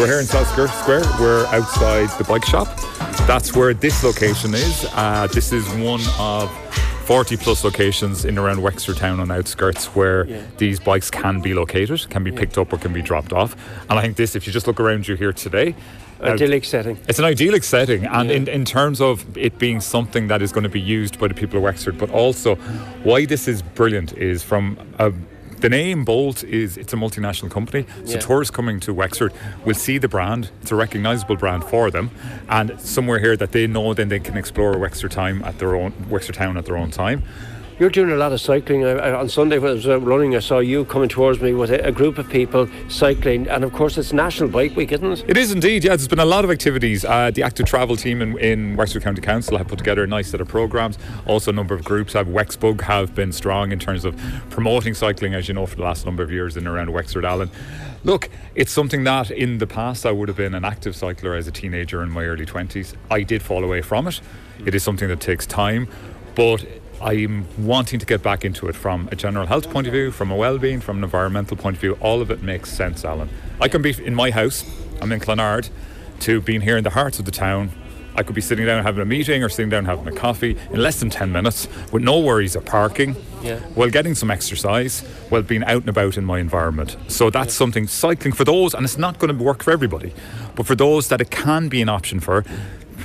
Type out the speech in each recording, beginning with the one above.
So we're here in South Square Square. We're outside the bike shop. That's where this location is. Uh, this is one of 40 plus locations in around Wexford town on outskirts where these bikes can be located, can be picked up or can be dropped off. And I think this, if you just look around you here today, uh, Idyllic setting. it's an idyllic setting, and in, in terms of it being something that is going to be used by the people of Wexford, but also why this is brilliant is from a, the name Bolt is it's a multinational company, so Yeah. tourists coming to Wexford will see the brand. It's a recognisable brand for them, and somewhere here that they know then they can explore Wexford time at their own Wexford town at their own time. You're doing a lot of cycling. I, I, on Sunday when I was uh, running, I saw you coming towards me with a, a group of people cycling, and of course it's National Bike Week, isn't it? It is indeed, yeah. There's been a lot of activities. Uh, the active travel team in, in Wexford County Council have put together a nice set of programs. Also, a number of groups have Wexbug have been strong in terms of promoting cycling, as you know, for the last number of years in and around Wexford Alan. Look, it's something that in the past I would have been an active cycler as a teenager in my early 20s. I did fall away from it. It is something that takes time, but I'm wanting to get back into it from a general health point of view, from a well-being, from an environmental point of view. All of it makes sense, Alan. I can be in my house. I'm in Clonard, to being here in the heart of the town. I could be sitting down having a meeting or sitting down having a coffee in less than 10 minutes with no worries of parking Yeah. while getting some exercise, while being out and about in my environment. So that's something cycling for those, and it's not going to work for everybody, but for those that it can be an option for,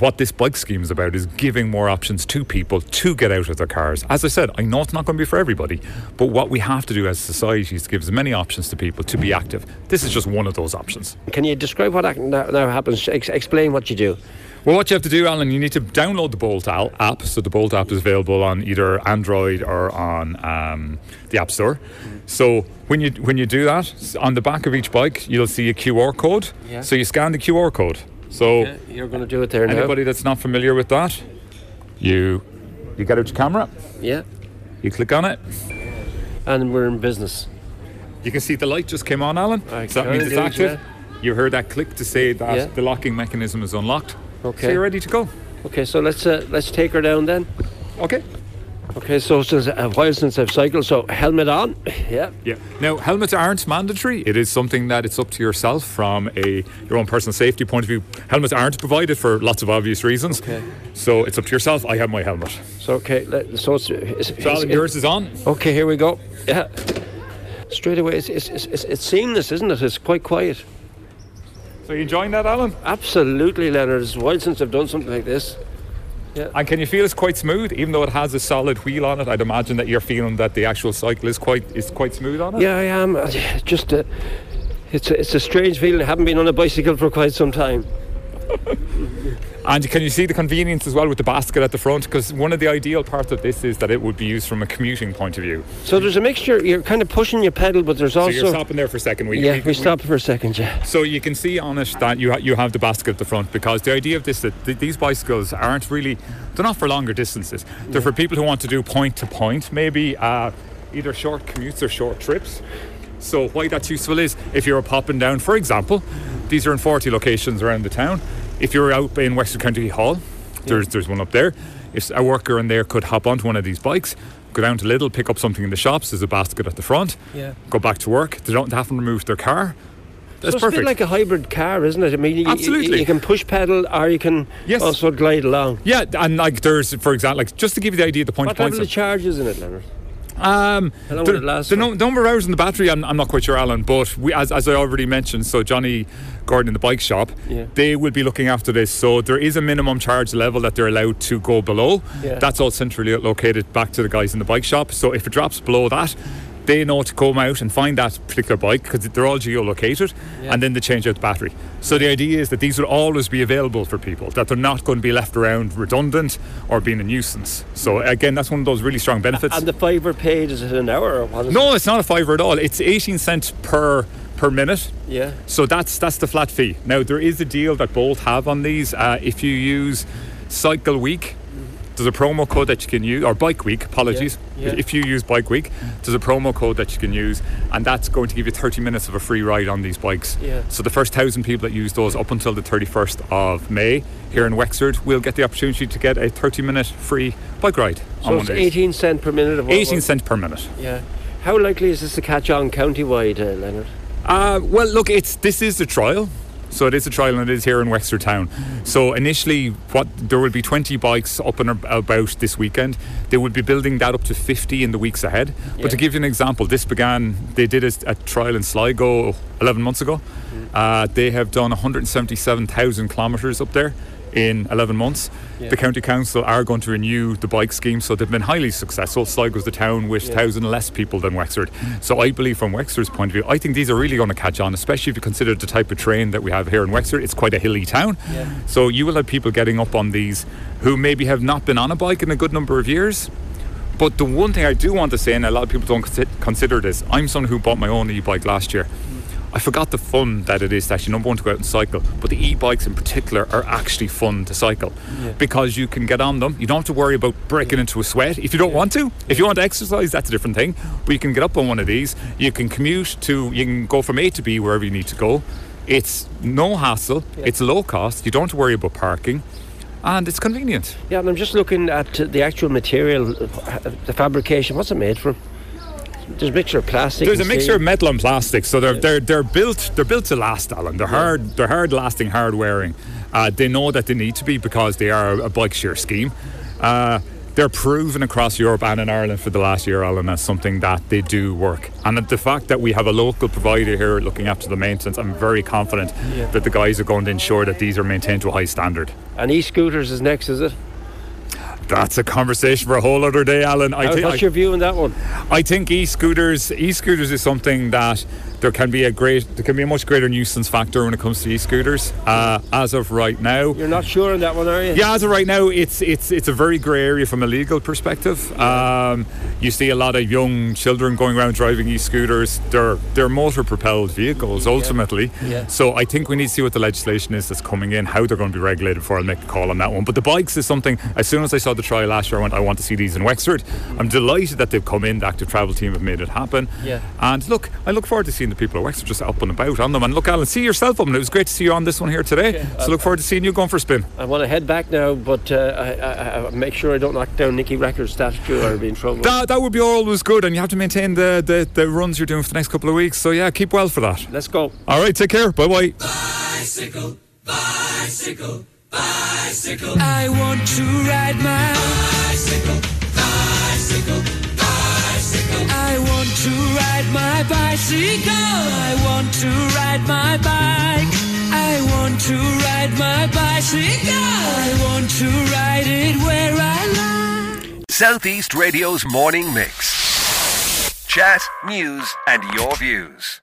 what this bike scheme is about is giving more options to people to get out of their cars. As I said, I know it's not going to be for everybody, but what we have to do as society is give as many options to people to be active. This is just one of those options. Can you describe what now, now happens? Ex- explain what you do. Well, what you have to do, Alan, you need to download the Bolt app. So the Bolt app is available on either Android or on um, the App Store. So when you when you do that, on the back of each bike, you'll see a QR code. Yeah. So you scan the QR code. So You're going to do it there now. anybody that's not familiar with that, you you get out your camera, Yeah. you click on it. And we're in business. You can see the light just came on, Alan. I so that means it's active. You heard that click to say that Yeah. the locking mechanism is unlocked. Okay. So you're ready to go. Okay, so let's uh, let's take her down then. Okay. Okay, so since a while since I've cycled, so helmet on. Yeah. Yeah. Now, helmets aren't mandatory. It is something that it's up to yourself from a your own personal safety point of view. Helmets aren't provided for lots of obvious reasons. Okay. So it's up to yourself. I have my helmet. So okay, let, so it's, it's, So Alan, yours is on. Okay, here we go. Yeah. Straight away, it's, it's, it's, it's, it's seamless, isn't it? It's quite quiet. So you enjoying that, Alan? Absolutely, Leonard. It's a while since I've done something like this. And can you feel it's quite smooth, even though it has a solid wheel on it? I'd imagine that you're feeling that the actual cycle is quite is quite smooth on it. Yeah, I am. Just, uh, it's a, it's a strange feeling. I haven't been on a bicycle for quite some time. And can you see the convenience as well with the basket at the front? Because one of the ideal parts of this is that it would be used from a commuting point of view. So there's a mixture. You're kind of pushing your pedal, but there's So also. you're stopping there for a second. We, yeah, we stop for a second. Yeah. So you can see on it that you ha- you have the basket at the front because the idea of this that th- these bicycles aren't really they're not for longer distances. They're for people who want to do point to point, maybe uh, either short commutes or short trips. So why that's useful is if you're popping down, for example, these are in 40 locations around the town. If you're out in Wexford County Hall, there's there's one up there. If a worker in there could hop onto one of these bikes, go down to Lidl, pick up something in the shops. There's a basket at the front. Yeah. Go back to work. They don't have to remove their car. That's so it's a perfect. bit like a hybrid car, isn't it? I mean, you, you- Absolutely. You, can push pedal or you can Yes. also glide along. Yeah, and like there's, for example, like just to give you the idea, the point What level of charge is in it, Leonard? Um, long the, the no, number of hours in the battery, I'm, I'm not quite sure, Alan. But we, as, as I already mentioned, so Johnny Gordon in the bike shop, Yeah. they will be looking after this. So there is a minimum charge level that they're allowed to go below. Yeah. That's all centrally located back to the guys in the bike shop. So if it drops below that. They know to come out and find that particular bike because they're all geolocated and then they change out the battery. So the idea is that these will always be available for people, that they're not going to be left around redundant or being a nuisance. So again, that's one of those really strong benefits. And the fiver paid is it an hour or what is No, it's not a fiver at all. It's 18 cents per per minute. Yeah. So that's that's the flat fee. Now there is a deal that Bolt have on these. Uh, if you use Cycle Week, there's a promo code that you can use, or Bike Week. Apologies. Yeah, yeah. If you use Bike Week, there's a promo code that you can use, and that's going to give you 30 minutes of a free ride on these bikes. Yeah. So the first thousand people that use those up until the 31st of May here in Wexford will get the opportunity to get a 30 minute free bike ride So it's 18 cent per minute of what- 18 cents per minute. Yeah. How likely is this to catch on countywide, uh, Leonard? Uh, well, look, it's this is the trial. So it is a trial and it is here in Wexford Town. So initially, what there will be 20 bikes up and about this weekend. They will be building that up to 50 in the weeks ahead. But to give you an example, this began. They did a, a trial in Sligo 11 months ago. Uh, they have done 177,000 kilometres up there in 11 months. Yeah. The county council are going to renew the bike scheme, so they've been highly successful. Sligo's the town with Yeah. thousand less people than Wexford. So I believe, from Wexford's point of view, I think these are really going to catch on, especially if you consider the type of terrain that we have here in Wexford. It's quite a hilly town, Yeah. so you will have people getting up on these who maybe have not been on a bike in a good number of years. But the one thing I do want to say, and a lot of people don't consider this, I'm someone who bought my own e-bike last year. I forgot the fun that it is to actually number one to go out and cycle, but the e-bikes in particular are actually fun to cycle Yeah. because you can get on them. You don't have to worry about breaking into a sweat if you don't want to. If you want to exercise, that's a different thing. But you can get up on one of these. You can commute to. You can go from A to B wherever you need to go. It's no hassle. It's low cost. You don't have to worry about parking, and it's convenient. Yeah, and I'm just looking at the actual material, the fabrication. What's it made from? There's a mixture of plastic. There's a mixture steel. of metal and plastic, so they're they're they're built they're built to last, Alan. They're hard they're hard lasting, hard wearing. Uh, they know that they need to be because they are a bike share scheme. Uh, they're proven across Europe and in Ireland for the last year, Alan, as something that they do work. And the fact that we have a local provider here looking after the maintenance, I'm very confident Yeah. that the guys are going to ensure that these are maintained to a high standard. And e-scooters is next, is it? That's a conversation for a whole other day, Alan. I think What's your view on that one? I think e-scooters e-scooters is something that there can be a great there can be a much greater nuisance factor when it comes to e-scooters. Uh, as of right now, You're not sure on that one, are you? yeah, as of right now, it's it's it's a very grey area from a legal perspective. Um, you see a lot of young children going around driving e-scooters. They're they're motor propelled vehicles ultimately. Yeah. So I think we need to see what the legislation is that's coming in, how they're going to be regulated before I'll make a call on that one. But the bikes is something. As soon as I saw the trial last year, I went, I want to see these in Wexford. I'm delighted that they've come in. The active travel team have made it happen. Yeah. And look, I look forward to seeing the people of Wexford just up and about on them. And look, Alan, see yourself on them. It was great to see you on this one here today. so look forward to seeing you going for a spin. I want to head back now, but uh, I, I, I make sure I don't knock down Nicky Rackard's statue or be in trouble. That, that would be always good, and you have to maintain the, the, the runs you're doing for the next couple of weeks. So, yeah, keep well for that. Let's go. All right, take care. Bye bye. I want to ride my bicycle, bicycle, bicycle. I want to ride my bicycle. I want to ride my bike. I want to ride my bicycle. I want to ride it where I like. Southeast Radio's morning mix. Chat, news, and your views.